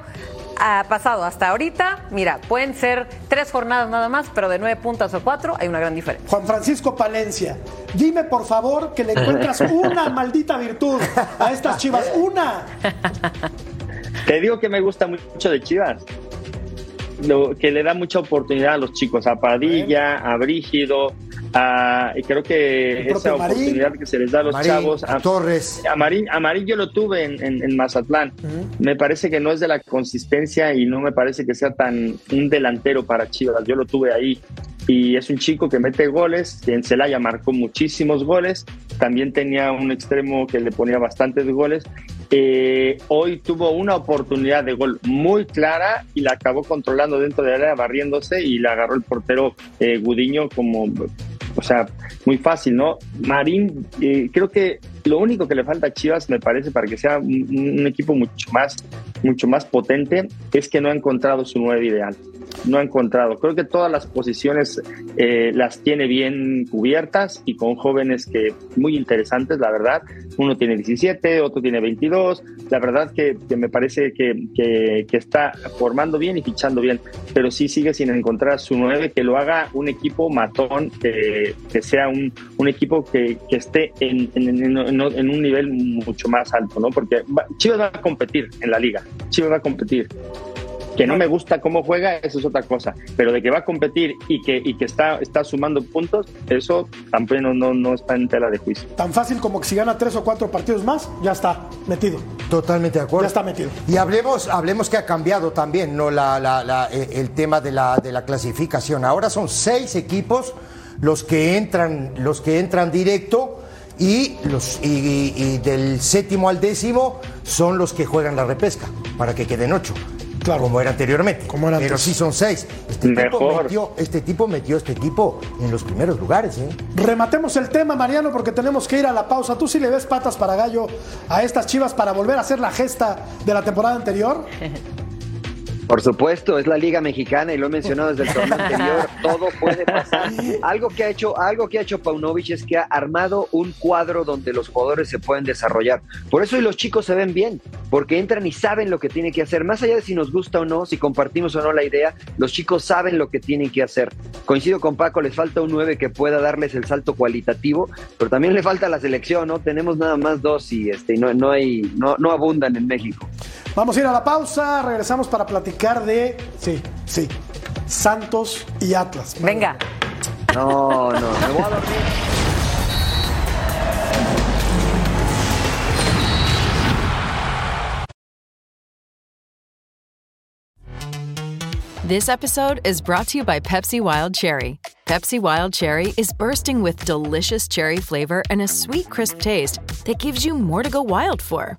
Ha pasado hasta ahorita, mira, pueden ser tres jornadas nada más, pero de nueve puntas o cuatro hay una gran diferencia.
Juan Francisco Palencia, dime por favor que le encuentras una maldita virtud a estas chivas. Una.
Te digo que me gusta mucho de Chivas. Lo, que le da mucha oportunidad a los chicos, a Padilla, a Brígido, a, y creo que esa
Marín.
oportunidad que se les da a los
Marín,
chavos.
a Torres.
A Marín, a Marín yo lo tuve en, en- en Mazatlán. Me parece que no es de la consistencia y no me parece que sea tan un delantero para Chivas. Yo lo tuve ahí. Y es un chico que mete goles, que en Celaya marcó muchísimos goles. También tenía un extremo que le ponía bastantes goles. Eh, hoy tuvo una oportunidad de gol muy clara y la acabó controlando dentro de la área, barriéndose y la agarró el portero eh, Gudiño como, o sea, muy fácil, ¿no? Marín, eh, creo que lo único que le falta a Chivas, me parece, para que sea un, equipo mucho más, mucho más potente, es que no ha encontrado su nueve ideal. No ha encontrado. Creo que todas las posiciones eh, las tiene bien cubiertas y con jóvenes que muy interesantes, la verdad. Uno tiene 17, otro tiene 22. La verdad que, que me parece que, que- que está formando bien y fichando bien, pero sí sigue sin encontrar su nueve, que lo haga un equipo matón, que, que sea un, un equipo que, que esté en- en- en un nivel mucho más alto, ¿no? Porque va- Chivas va a competir en la liga. Chivas va a competir. Que no me gusta cómo juega, eso es otra cosa. Pero de que va a competir y que, y que está, está sumando puntos, eso tampoco no, no, no está en tela de juicio.
Tan fácil como que si gana tres o cuatro partidos más, ya está metido.
Totalmente de acuerdo.
Ya está metido.
Y hablemos, hablemos que ha cambiado también ¿no? la, la- la- eh, el tema de la, de la clasificación. Ahora son seis equipos los que entran, los que entran directo y, los, y, y- y del séptimo al décimo son los que juegan la repesca, para que queden ocho. Claro. Como era anteriormente. Pero
antes.
sí son seis. Este tipo, metió, este tipo metió este equipo en los primeros lugares. ¿eh?
Rematemos el tema, Mariano, porque tenemos que ir a la pausa. ¿Tú sí le ves patas para gallo a estas chivas para volver a hacer la gesta de la temporada anterior?
Por supuesto, es la Liga Mexicana y lo he mencionado desde el torneo anterior, todo puede pasar. Algo que ha hecho, algo que ha hecho Paunovic es que ha armado un cuadro donde los jugadores se pueden desarrollar. Por eso y los chicos se ven bien, porque entran y saben lo que tienen que hacer. Más allá de si nos gusta o no, si compartimos o no la idea, los chicos saben lo que tienen que hacer. Coincido con Paco, les falta un 9 que pueda darles el salto cualitativo, pero también le falta la selección, ¿no? Tenemos nada más dos y este, no, no hay, no, no abundan en México.
Vamos a ir a la pausa, regresamos para platicar de, sí, sí, Santos y Atlas.
Venga.
No, no, me voy a dormir.
This episode is brought to you by Pepsi Wild Cherry. Pepsi Wild Cherry is bursting with delicious cherry flavor and a sweet, crisp taste that gives you more to go wild for.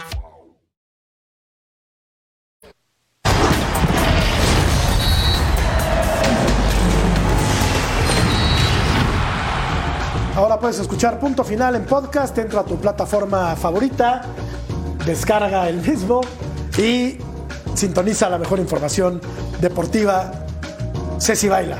Ahora puedes escuchar Punto Final en podcast, entra a tu plataforma favorita, descarga el mismo y sintoniza la mejor información deportiva. Ceci baila.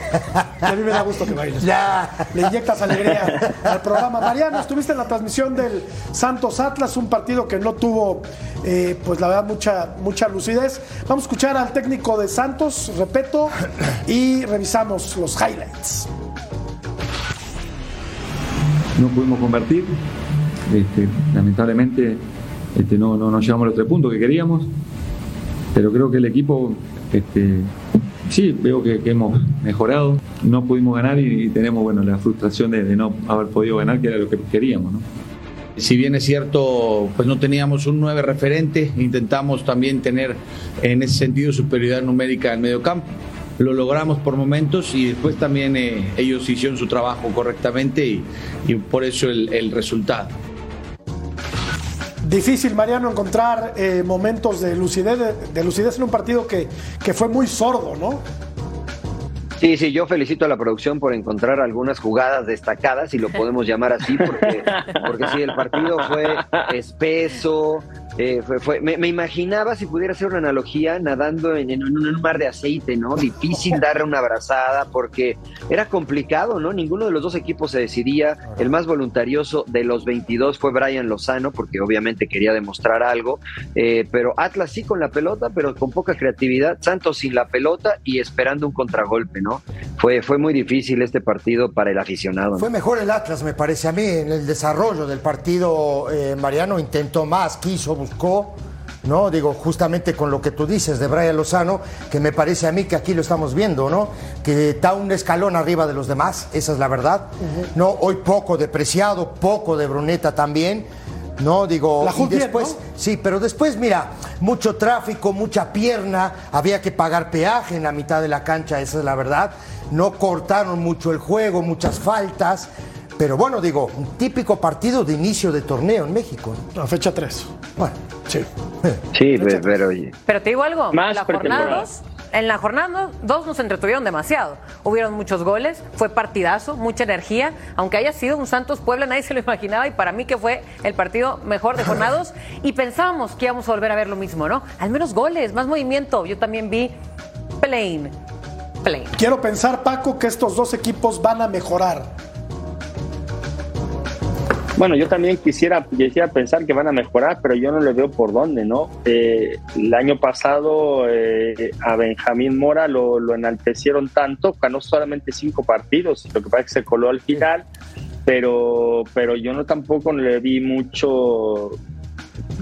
A mí me da gusto que bailes.
Ya.
Le inyectas alegría al programa. Mariano, estuviste en la transmisión del Santos Atlas, un partido que no tuvo, eh, pues la verdad, mucha, mucha lucidez. Vamos a escuchar al técnico de Santos, repito, y revisamos los highlights.
No pudimos convertir. Este, lamentablemente este, no, no, no llevamos los tres puntos que queríamos. Pero creo que el equipo, este, sí, veo que, hemos mejorado. No pudimos ganar y, tenemos bueno, la frustración de, no haber podido ganar, que era lo que queríamos.
Si bien es cierto, pues no teníamos un 9 referente, intentamos también tener en ese sentido superioridad numérica en medio campo. Lo logramos por momentos y después también eh, ellos hicieron su trabajo correctamente y, y por eso el, el resultado.
Difícil, Mariano, encontrar eh, momentos de lucidez, de, de lucidez en un partido que, que fue muy sordo, ¿no?
Sí, sí, yo felicito a la producción por encontrar algunas jugadas destacadas, si lo podemos llamar así, porque, porque sí, el partido fue espeso. Eh, fue, fue- me, me imaginaba, si pudiera hacer una analogía, nadando en, en un mar de aceite, ¿no? Difícil darle una abrazada porque era complicado, ¿no? Ninguno de los dos equipos se decidía. El más voluntarioso de los 22 fue Brian Lozano, porque obviamente quería demostrar algo. eh, pero Atlas sí con la pelota, pero con poca creatividad. Santos sin la pelota y esperando un contragolpe, ¿no? Fue, fue muy difícil este partido para el aficionado. ¿no?
Fue mejor el Atlas, me parece a mí, en el desarrollo del partido. eh, Mariano intentó más, quiso, buscó. No, digo, justamente con lo que tú dices de Brian Lozano, que me parece a mí que aquí lo estamos viendo, ¿no? Que está un escalón arriba de los demás, esa es la verdad. No, hoy poco depreciado, poco de Bruneta también. No, digo,
La
y después, sí, pero después, mira, mucho tráfico, mucha pierna, había que pagar peaje en la mitad de la cancha, esa es la verdad. No cortaron mucho el juego, muchas faltas, pero bueno, digo, un típico partido de inicio de torneo en México.
La fecha 3.
Bueno,
sí.
Sí, pe- pero oye.
Pero te digo algo,
Más
la
pretemporada.
jornada dos- en la jornada 2 nos entretuvieron demasiado. Hubieron muchos goles, fue partidazo, mucha energía. Aunque haya sido un Santos Puebla, nadie se lo imaginaba. Y para mí que fue el partido mejor de jornadas. y pensábamos que íbamos a volver a ver lo mismo, ¿no? Al menos goles, más movimiento. Yo también vi plain, plain.
Quiero pensar, Paco, que estos dos equipos van a mejorar.
Bueno, yo también quisiera, quisiera pensar que van a mejorar, pero yo no le veo por dónde, ¿no? Eh, el año pasado eh, a Benjamín Mora lo, lo, enaltecieron tanto, ganó solamente cinco partidos, lo que pasa es que se coló al final, pero, pero yo no tampoco le vi mucho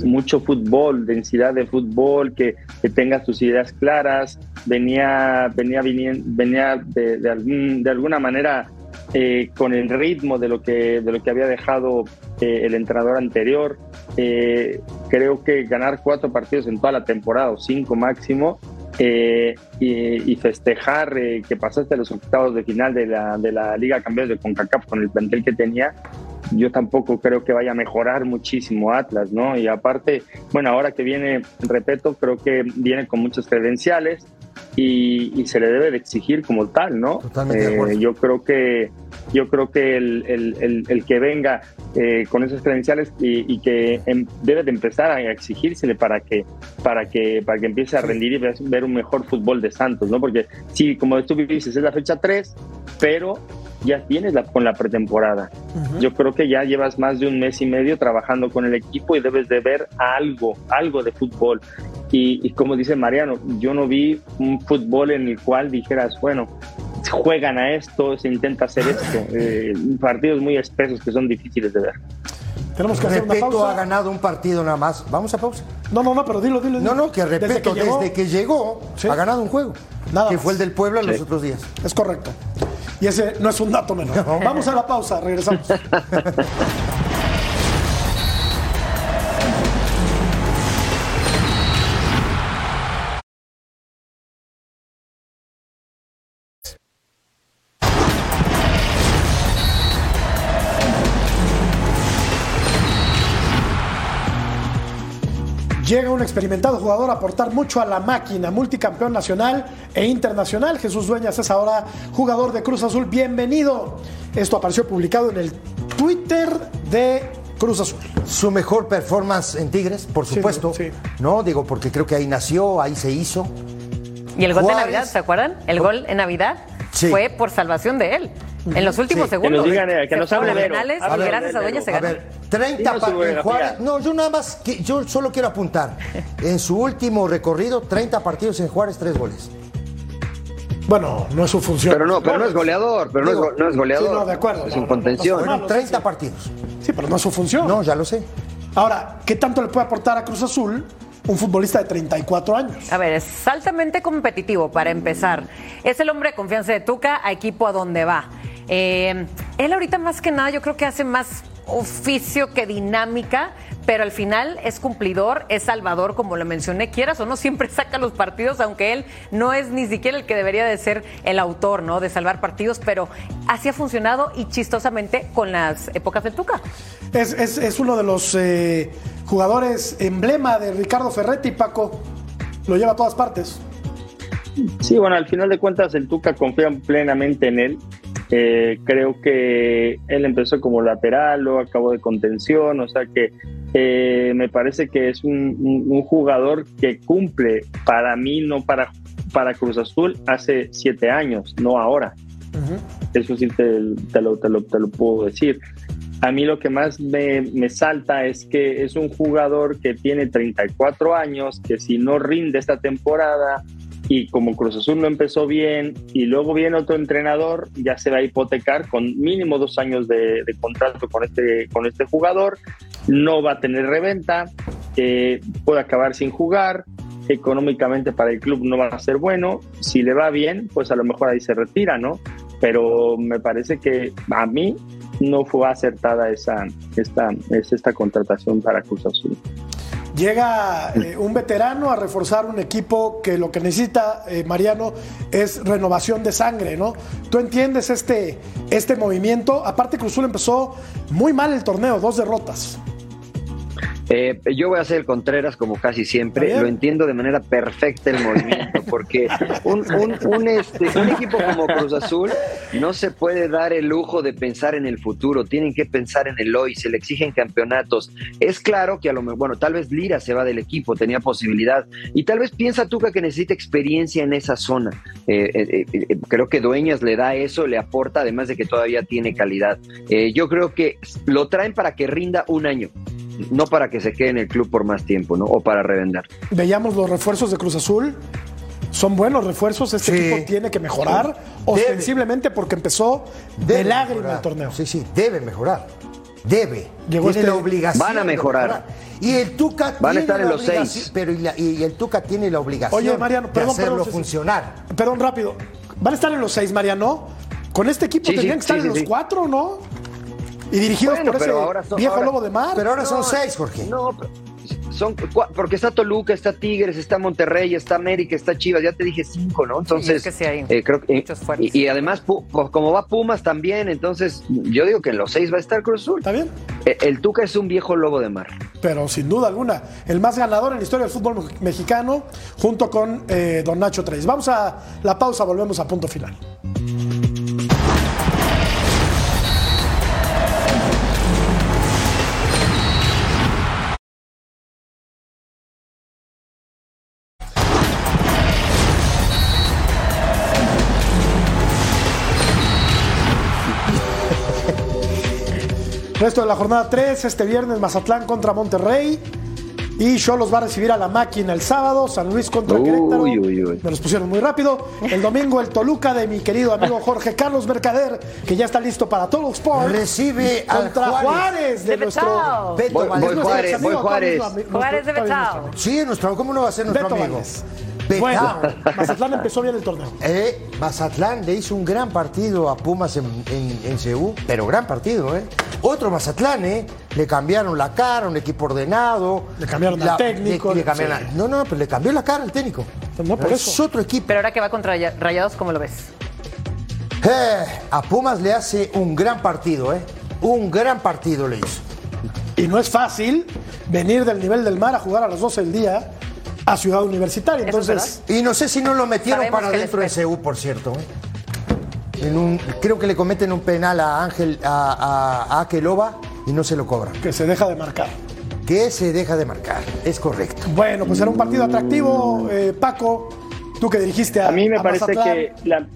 mucho fútbol, densidad de fútbol, que, que tenga sus ideas claras, venía, venía, venía de, de, algún, de alguna manera eh, con el ritmo de lo que, de lo que había dejado eh, el entrenador anterior. Eh, creo que ganar cuatro partidos en toda la temporada, o cinco máximo, y, y, festejar que pasaste los octavos de final de la, de la Liga Campeones de CONCACAF con el plantel que tenía, yo tampoco creo que vaya a mejorar muchísimo Atlas, ¿no? Y aparte, bueno, ahora que viene, repito, creo que viene con muchas credenciales y, se le debe de exigir como tal, ¿no? Eh, yo creo que yo creo que el, el, el, que venga eh, con esas credenciales y, que em, debe de empezar a exigírsele para que para que para que empiece a rendir y ver un mejor fútbol de Santos, ¿no? Porque sí, como tú dices, es la fecha 3, pero ya tienes la, con la pretemporada. Yo creo que ya llevas más de un mes y medio trabajando con el equipo y debes de ver algo, algo de fútbol. Y, como dice Mariano, yo no vi un fútbol en el cual dijeras, bueno, juegan a esto, se intenta hacer esto. Eh, partidos muy espesos que son difíciles de ver.
Tenemos que hacer una pausa. ha ganado un partido nada más. ¿Vamos a pausa?
No, no, no, pero dilo, dilo.
No, no, que Repeto, desde que llegó, ha ganado un juego. Nada que fue el del Puebla los otros días.
Es correcto. Y ese no es un dato menor. Vamos a la pausa, regresamos. Llega un experimentado jugador a aportar mucho a la máquina, multicampeón nacional e internacional. Jesús Dueñas es ahora jugador de Cruz Azul. Bienvenido. Esto apareció publicado en el Twitter de Cruz Azul.
Su mejor performance en Tigres, por supuesto. Sí, No, digo, porque creo que ahí nació, ahí se hizo.
Y el gol de Navidad, ¿se acuerdan? El gol en Navidad fue por salvación de él. En los últimos segundos.
Que nos digan, que nos hable
penales y gracias a Dueñas se ganó. A ver,
30 en Juárez. No, yo nada más, yo solo quiero apuntar. En su último recorrido, 30 partidos en Juárez, 3 goles.
Bueno, no es su función.
Pero no, pero no es goleador, pero no, es, no es goleador.
Sí, no, de acuerdo.
Es un contención.
Fueron 30 partidos.
Sí, pero no es su función.
No, ya lo sé.
Ahora, ¿qué tanto le puede aportar a Cruz Azul un futbolista de 34 años.
A ver, es altamente competitivo para empezar. Es el hombre de confianza de Tuca a equipo a donde va. Eh, él ahorita más que nada yo creo que hace más oficio que dinámica, pero al final es cumplidor, es salvador, como lo mencioné, quieras o no, siempre saca los partidos, aunque él no es ni siquiera el que debería de ser el autor, ¿no? De salvar partidos, pero así ha funcionado y chistosamente con las épocas de Tuca.
Es, es, uno de los eh, jugadores emblema de Ricardo Ferretti, Paco, lo lleva a todas partes.
Sí, bueno, al final de cuentas el Tuca confía plenamente en él eh, creo que él empezó como lateral, o acabó de contención, o sea que eh, me parece que es un, jugador que cumple para mí, no para, para Cruz Azul, hace siete años, no ahora. Eso sí te, lo, te, lo, te, lo, puedo decir. A mí lo que más me, me, salta es que es un jugador que tiene 34 años, que si no rinde esta temporada, y como Cruz Azul no empezó bien y luego viene otro entrenador, ya se va a hipotecar con mínimo dos años de, contrato con este, con este jugador, no va a tener reventa, eh, puede acabar sin jugar, económicamente para el club no va a ser bueno, si le va bien, pues a lo mejor ahí se retira, ¿no? Pero me parece que a mí no fue acertada esa, esta, esta contratación para Cruz Azul.
Llega eh, un veterano a reforzar un equipo que lo que necesita, eh, Mariano, es renovación de sangre, ¿no? ¿Tú entiendes este, este movimiento? Aparte, Cruzul empezó muy mal el torneo, dos derrotas.
Eh, yo voy a hacer el Contreras como casi siempre. Lo entiendo de manera perfecta el movimiento, porque un, un, un, este, un equipo como Cruz Azul no se puede dar el lujo de pensar en el futuro. Tienen que pensar en el hoy. Se le exigen campeonatos. Es claro que a lo mejor, bueno, tal vez Lira se va del equipo, tenía posibilidad. Y tal vez piensa Tuca que necesita experiencia en esa zona. Eh, eh, eh, creo que Dueñas le da eso, le aporta, además de que todavía tiene calidad. Eh, yo creo que lo traen para que rinda un año no para que se quede en el club por más tiempo, ¿no? O para revender.
Veíamos los refuerzos de Cruz Azul. Son buenos refuerzos. Este
Sí.
equipo tiene que mejorar ostensiblemente porque empezó de
Debe
lágrima
mejorar.
el torneo.
Sí, sí, debe mejorar. Debe.
Llegó
tiene
este-
la obligación.
Van a
de
mejorar.
Y el Tuca
Van a
tiene
estar en
la
los
obligación-
seis.
Pero y, la- y el Tuca tiene la obligación
Oye, Mariano,
de
perdón,
hacerlo
perdón, sí, sí.
funcionar.
Perdón, rápido. Van a estar en los seis, Mariano. Con este equipo
Sí, sí,
tendrían que estar
sí,
en
sí,
los
sí.
cuatro, ¿no? Y dirigidos
Bueno,
por ese
ahora son-
viejo
ahora-
lobo de mar.
Pero ahora son seis, Jorge.
No, son porque está Toluca, está Tigres, está Monterrey, está América, está Chivas, ya te dije cinco, ¿no? Entonces,
es que sí hay
eh, creo que
muchos fuertes.
y, y además Pu- pues, como va Pumas también, entonces yo digo que en los seis va a estar Cruz Azul.
Está bien.
Eh, El Tuca es un viejo lobo de mar.
Pero sin duda alguna, el más ganador en la historia del fútbol me- mexicano, junto con eh, Don Nacho Treyes. Vamos a la pausa, volvemos a punto final. Resto de la jornada 3, este viernes Mazatlán contra Monterrey. Y Cholos va a recibir a la máquina el sábado, San Luis contra
Uy,
Querétaro.
uy, uy.
Me los pusieron muy rápido. El domingo el Toluca de mi querido amigo Jorge Carlos Mercader, que ya está listo para todo Sport.
Recibe al
contra Juárez,
Juárez.
de
De
nuestro
Betao.
Beto
Voy- voy
nuestro
Juárez,
amigo,
voy Juárez.
nuestro ami-
Juárez de
nuestro-
Betao.
nuestro amigo.
Sí, es nuestro, ¿cómo no va a ser nuestro
Beto
amigo?
Valdés. Bueno, Mazatlán empezó bien el torneo.
Eh, Mazatlán le hizo un gran partido a Pumas en, en, pero gran partido, ¿eh? Otro Mazatlán, ¿eh? Le cambiaron la cara, un equipo ordenado.
Le cambiaron al
La-
técnico,
le- le cambiaron
sí.
la- no, no, pero le cambió la cara al técnico.
No, por
es
eso.
otro equipo.
Pero ahora que va contra Raya- Rayados, ¿cómo lo ves?
Eh, a Pumas le hace un gran partido, ¿eh? Un gran partido le hizo.
Y no es fácil venir del nivel del mar a jugar a las 12 del día a Ciudad Universitaria. Entonces,
Y no sé si no lo metieron
Sabemos
para dentro de. CU, por cierto. ¿eh? En un, creo que le cometen un penal a Ángel, a, a, a Akeloba y no se lo cobran.
que se deja de marcar.
Que se deja de marcar, es correcto.
Bueno, pues era un partido atractivo. Eh, Paco, tú que dirigiste a
A mí me
a
parece
Mazatlán.
que la,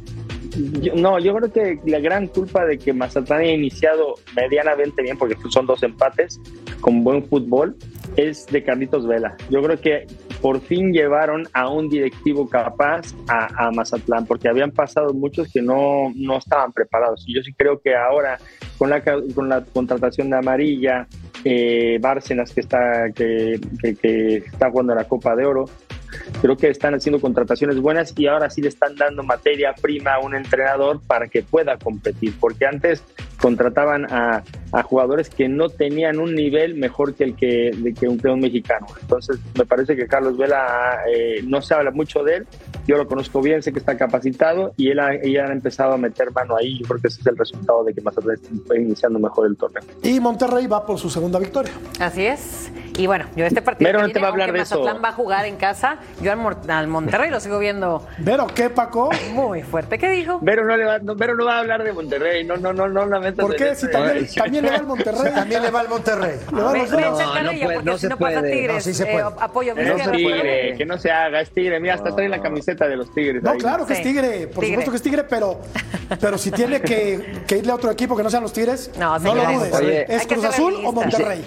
yo- no, yo creo que la gran culpa de que Mazatlán haya iniciado medianamente bien, porque son dos empates con buen fútbol, es de Carlitos Vela. Yo creo que por fin llevaron a un directivo capaz a, Mazatlán, porque habían pasado muchos que no, no estaban preparados. Y yo sí creo que ahora, con la, con la contratación de Amarilla, eh, Bárcenas, que está, que- que está jugando la Copa de Oro, creo que están haciendo contrataciones buenas y ahora sí le están dando materia prima a un entrenador para que pueda competir, porque antes contrataban a, a jugadores que no tenían un nivel mejor que el que, de que un, un mexicano. Entonces, me parece que Carlos Vela eh, no se habla mucho de él, yo lo conozco bien, sé que está capacitado y él ha, ha empezado a meter mano ahí. Yo creo que ese es el resultado de que Mazatlán esté iniciando mejor el torneo.
Y Monterrey va por su segunda victoria.
Así es. Y bueno, yo este partido. Que
no te va a hablar de eso.
Mazatlán va a jugar en casa. Yo al, al Monterrey lo sigo viendo
Pero, ¿qué, Paco?
muy fuerte. ¿Qué dijo?
Vero no, le va, no, Vero no va a hablar de Monterrey, no, no, no, no la
¿Por qué? Si también, también le va al Monterrey.
También le va al Monterrey.
No, no no
si
se
no pasa
puede.
Tigres.
No, sí se
eh, apoyo
Que no, tigre, que no se haga, es tigre. Mira, hasta trae la camiseta de los tigres.
No,
ahí.
claro que
Sí.
es Tigre, por
Tigre.
supuesto que es Tigre, pero, pero si tiene que, que irle a otro equipo que no sean los Tigres,
No,
no, lo dudes.
Oye,
¿Es Cruz Azul o. Monterrey?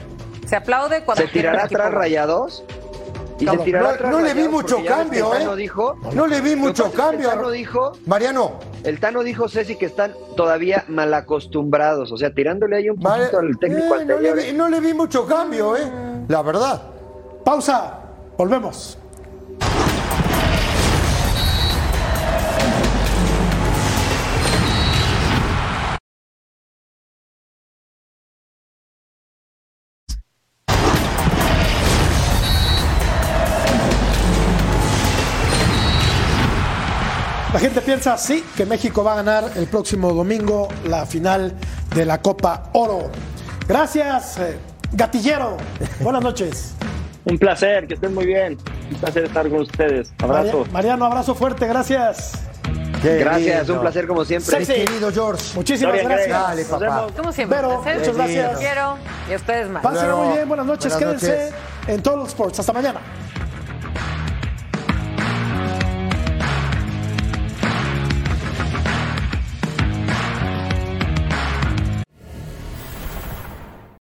Se aplaude cuando.
¿Se tirará atrás. Rayados? ¿Y
No,
se tirará
no,
atrás
no le vi mucho cambio, ¿eh?
dijo,
No le vi mucho cambio.
El Tano dijo,
Mariano,
el Tano dijo, Ceci, que están todavía mal acostumbrados. O sea, tirándole ahí un
vale,
poquito al técnico
eh, no, le vi, no le vi mucho cambio, ¿eh? La verdad.
Pausa, volvemos. La gente piensa, sí, que México va a ganar el próximo domingo la final de la Copa Oro. Gracias, eh, Gatillero, buenas noches.
Un placer, que estén muy bien. Un placer estar con ustedes. Abrazo.
Maria- Mariano, abrazo fuerte, gracias.
Gracias, un placer como siempre.
Sexy.
Querido George.
Muchísimas gracias.
Dale, papá.
Como siempre, placer.
muchas gracias.
Quiero y a ustedes más.
Pásenla
Luego.
muy bien, buenas noches,
Buenas
quédense
noches.
en todos los sports. Hasta mañana.